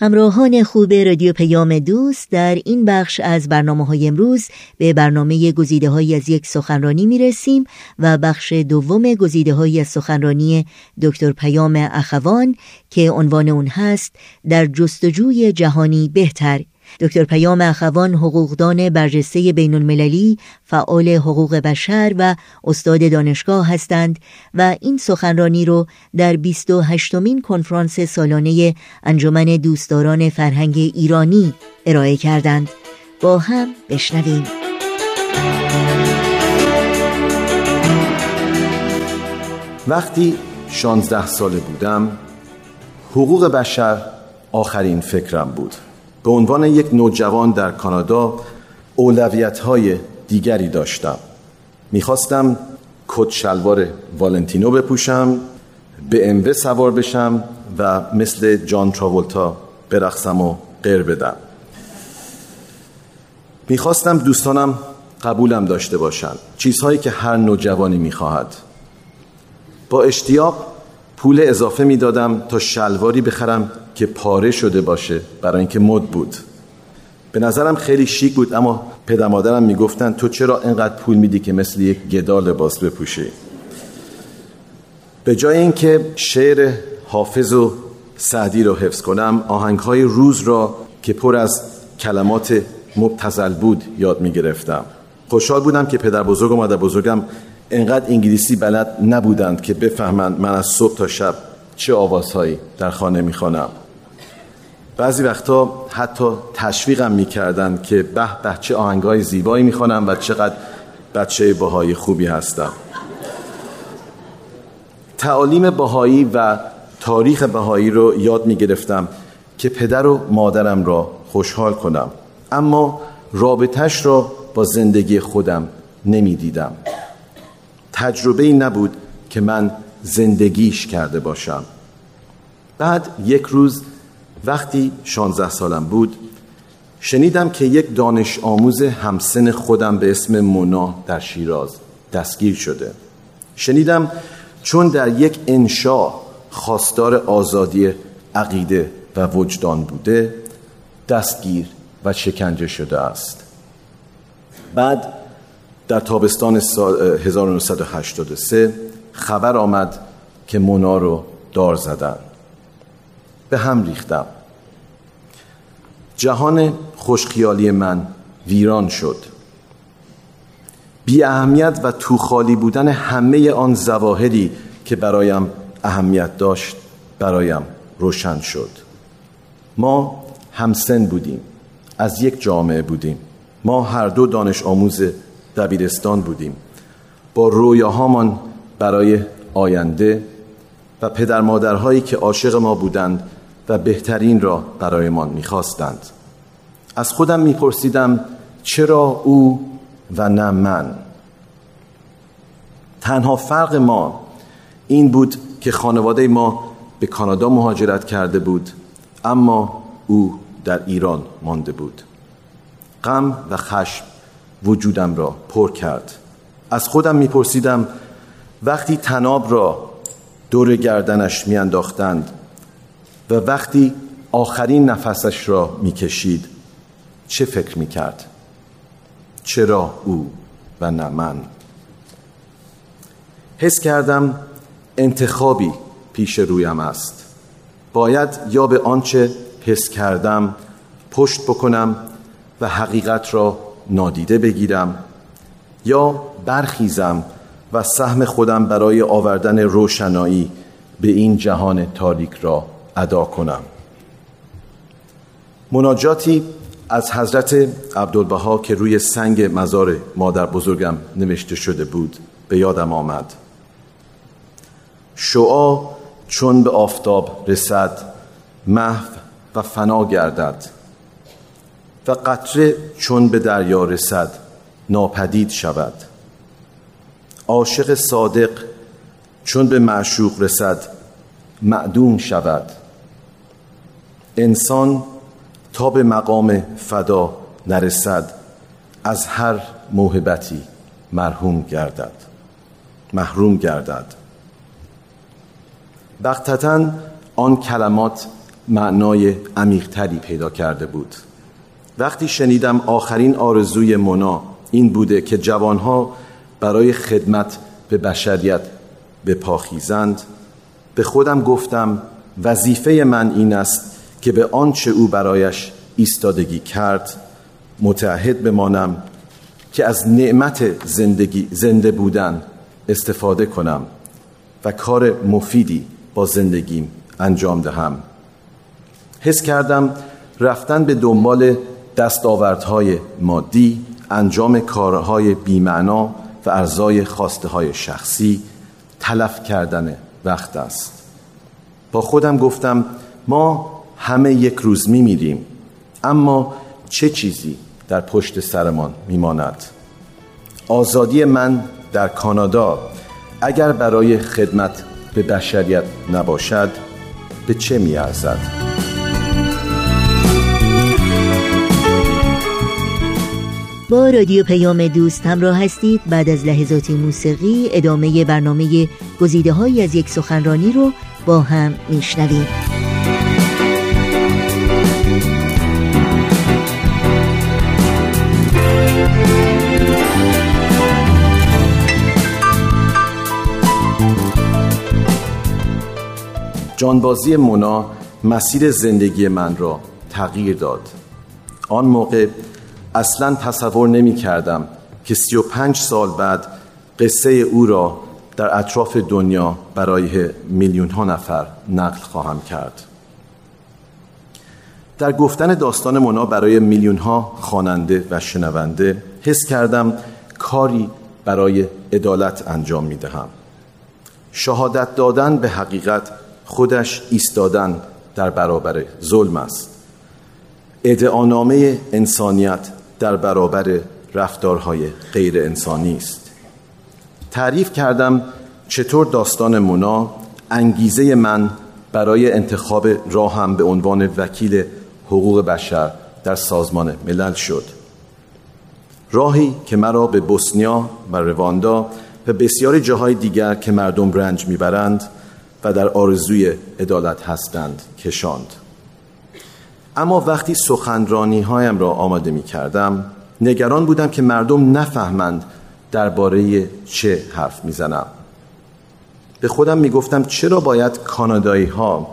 همراهان خوب رادیو پیام دوست در این بخش از برنامه های امروز به برنامه گزیده های از یک سخنرانی می رسیم و بخش دوم گزیده های از سخنرانی دکتر پیام اخوان که عنوان اون هست در جستجوی جهانی بهتر. دکتر پیام اخوان حقوقدان برجسته بین المللی، فعال حقوق بشر و استاد دانشگاه هستند و این سخنرانی رو در 28 مین کنفرانس سالانه انجمن دوستداران فرهنگ ایرانی ارائه کردند. با هم بشنویم. وقتی 16 ساله بودم حقوق بشر آخرین فکرم بود به عنوان یک نوجوان در کانادا اولویت های دیگری داشتم. می‌خواستم کت شلوار والنتینو بپوشم به اموه سوار بشم و مثل جان تراولتا برقصم و غیر بدم. می‌خواستم دوستانم قبولم داشته باشند چیزهایی که هر نوجوانی می‌خواهد. با اشتیاق پول اضافه می‌دادم تا شلواری بخرم که پاره شده باشه برای اینکه مد بود. به نظرم خیلی شیک بود اما پدر مادرم می‌گفتن تو چرا اینقدر پول میدی که مثل یک گدا لباس بپوشی؟ به جای اینکه شعر حافظ و سعدی رو حفظ کنم آهنگ های روز را که پر از کلمات مبتزل بود یاد می‌گرفتم. خوشحال بودم که پدر بزرگ و مادر بزرگم انقدر انگلیسی بلد نبودند که بفهمند من از صبح تا شب چه آوازهایی در خانه می‌خوانم. بعضی وقتا حتی تشویقم می‌کردن که به به چه آهنگای زیبایی می‌خوانم و چقدر بچه باهایی خوبی هستم. تعالیم باهایی و تاریخ بهایی رو یاد می‌گرفتم که پدر و مادرم را خوشحال کنم. اما رابطش را با زندگی خودم نمی‌دیدم. تجربه ای نبود که من زندگیش کرده باشم. بعد یک روز وقتی 16 سالم بود شنیدم که یک دانش آموز همسن خودم به اسم مونا در شیراز دستگیر شده. شنیدم چون در یک انشا خواستار آزادی عقیده و وجدان بوده دستگیر و شکنجه شده است. بعد در تابستان سال 1983 خبر آمد که مونا رو دار زدن. به هم ریختم. جهان خوشخیالی من ویران شد. بی اهمیت و تو خالی بودن همه آن زواهری که برایم اهمیت داشت برایم روشن شد. ما همسن بودیم از یک جامعه بودیم. ما هر دو دانش آموز دبیرستان بودیم. با رویاهامان برای آینده و پدر مادرهایی که عاشق ما بودند و بهترین را برایمان می‌خواستند. از خودم میپرسیدم چرا او و نه من؟ تنها فرق ما این بود که خانواده ما به کانادا مهاجرت کرده بود اما او در ایران مانده بود. غم و خشم وجودم را پر کرد. از خودم میپرسیدم وقتی تناب را دور گردنش میانداختند و وقتی آخرین نفسش را می‌کشید چه فکر می‌کرد؟ چرا او و نه من؟ حس کردم انتخابی پیش رویم است. باید یا به آنچه حس کردم پشت بکنم و حقیقت را نادیده بگیرم یا برخیزم و سهم خودم برای آوردن روشنایی به این جهان تاریک را ادا کنم. مناجاتی از حضرت عبدالبها که روی سنگ مزار مادر بزرگم نوشته شده بود به یادم آمد. شعا چون به آفتاب رسد محو و فنا گردد. و قطره چون به دریا رسد ناپدید شود. عاشق صادق چون به معشوق رسد معدوم شود. انسان تا به مقام فدا نرسد از هر موهبتی مرحوم گردد محروم گردد. بختتا آن کلمات معنای عمیقتری پیدا کرده بود. وقتی شنیدم آخرین آرزوی مونا این بوده که جوانها برای خدمت به بشریت پاخیزند به خودم گفتم وظیفه من این است که به آنچه او برایش ایستادگی کرد متعهد بمانم که از نعمت زندگی زنده بودن استفاده کنم و کار مفیدی با زندگیم انجام دهم. حس کردم رفتن به دنبال دستاوردهای مادی انجام کارهای بیمعنا و ارزای خواسته های شخصی تلف کردن وقت است. با خودم گفتم ما همه یک روز می میریم اما چه چیزی در پشت سرمان میماند؟ آزادی من در کانادا اگر برای خدمت به بشریت نباشد به چه میارزد؟ رادیو پیام دوست همراه هستید. بعد از لحظات موسیقی ادامه برنامه گزیده های از یک سخنرانی رو با هم میشنویم. جانبازی مونا مسیر زندگی من را تغییر داد. آن موقع اصلا تصور نمی کردم که سی و پنج سال بعد قصه او را در اطراف دنیا برای میلیون ها نفر نقل خواهم کرد. در گفتن داستان مونا برای میلیون ها خواننده و شنونده حس کردم کاری برای عدالت انجام می دهم. شهادت دادن به حقیقت خودش ایستادن در برابر ظلم است. ادعانامه انسانیت در برابر رفتارهای غیر انسانی است. تعریف کردم چطور داستان مونا انگیزه من برای انتخاب راهم به عنوان وکیل حقوق بشر در سازمان ملل شد. راهی که مرا به بوسنیا و رواندا و بسیاری جاهای دیگر که مردم رنج می‌برند و در آرزوی عدالت هستند کشاند. اما وقتی سخنرانی هایم را آماده می کردم نگران بودم که مردم نفهمند درباره چه حرف می‌زنم. به خودم می‌گفتم چرا باید کانادایی ها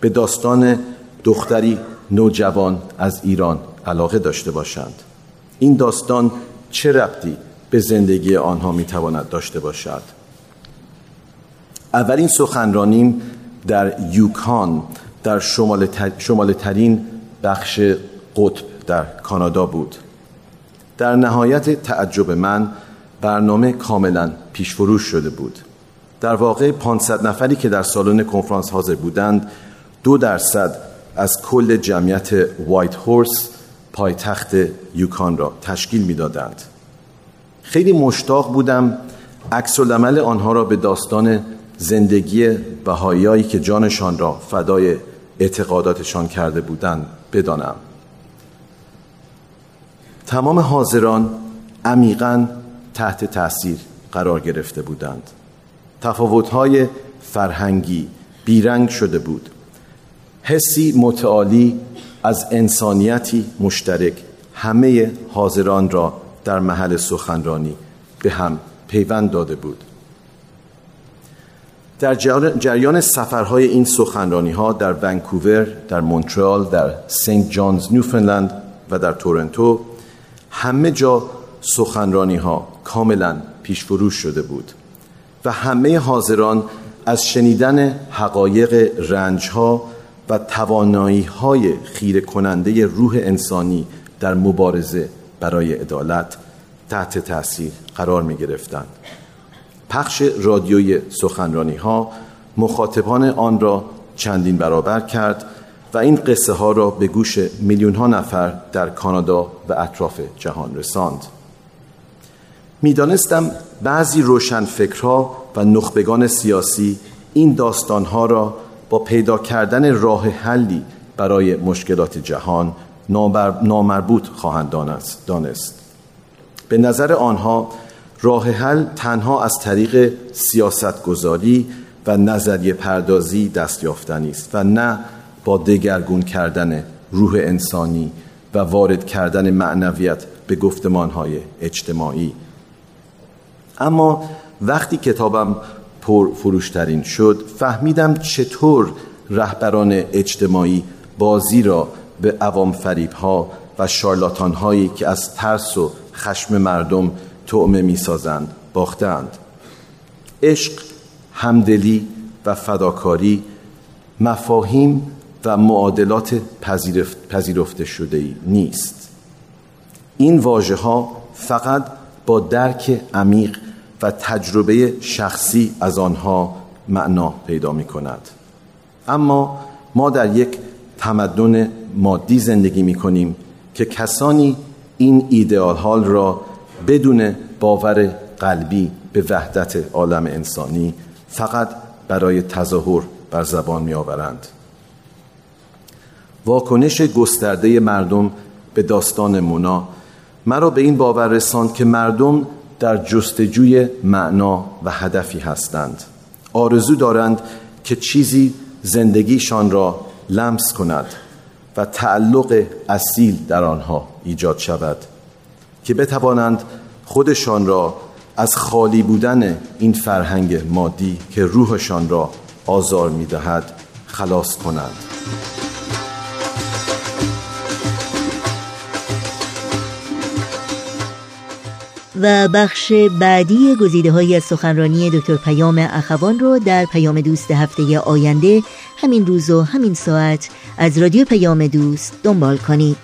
به داستان دختری نوجوان از ایران علاقه داشته باشند. این داستان چه ربطی به زندگی آنها می‌تواند داشته باشد؟ اولین سخنرانیم در یوکان در شمال, شمال ترین بخش قطب در کانادا بود در نهایت تعجب من برنامه کاملا پیشفروش شده بود در واقع 500 نفری که در سالن کنفرانس حاضر بودند دو درصد از کل جمعیت وایت هورس پایتخت یوکان را تشکیل می‌دادند. خیلی مشتاق بودم عکس عمل آنها را به داستان زندگی بهاییایی که جانشان را فدای اعتقاداتشان کرده بودند بدانم. تمام حاضران عمیقا تحت تاثیر قرار گرفته بودند. تفاوت‌های فرهنگی بیرنگ شده بود. حسی متعالی از انسانیتی مشترک همه حاضران را در محل سخنرانی به هم پیوند داده بود. در جریان سفرهای این سخنرانی ها در ونکوور، در مونترال، در سنت جانز نیوفنلند و در تورنتو همه جا سخنرانی ها کاملا پیشفروش شده بود و همه حاضران از شنیدن حقایق رنج ها و توانایی های خیر کننده روح انسانی در مبارزه برای عدالت تحت تاثیر قرار می گرفتند. پخش رادیوی سخنرانی ها مخاطبان آن را چندین برابر کرد و این قصه ها را به گوش میلیون ها نفر در کانادا و اطراف جهان رساند. می‌دانستم بعضی روشنفکرها و نخبگان سیاسی این داستان ها را با پیدا کردن راه حلی برای مشکلات جهان نامربوط خواهند دانست. به نظر آنها راه حل تنها از طریق سیاست گذاری و نظریه پردازی دست یافتنی است و نه با دگرگون کردن روح انسانی و وارد کردن معنویت به گفتمانهای اجتماعی. اما وقتی کتابم پر فروشترین شد فهمیدم چطور رهبران اجتماعی بازی را به عوام فریب ها و شارلاتان هایی که از ترس و خشم مردم تعمه می سازند باختند عشق همدلی و فداکاری مفاهیم و معادلات پذیرفته شده ای نیست. این واژه ها فقط با درک عمیق و تجربه شخصی از آنها معنا پیدا می کند اما ما در یک تمدن مادی زندگی می کنیم که کسانی این ایدئال را بدون باور قلبی به وحدت عالم انسانی فقط برای تظاهر بر زبان می آورند واکنش گسترده مردم به داستان مونا مرا به این باور رساند که مردم در جستجوی معنا و هدفی هستند. آرزو دارند که چیزی زندگیشان را لمس کند و تعلق اصیل در آنها ایجاد شود. که بتوانند خودشان را از خالی بودن این فرهنگ مادی که روحشان را آزار می دهد خلاص کنند. و بخش بعدی گزیده های از سخنرانی دکتر پیام اخوان رو در پیام دوست هفته آینده همین روز و همین ساعت از رادیو پیام دوست دنبال کنید.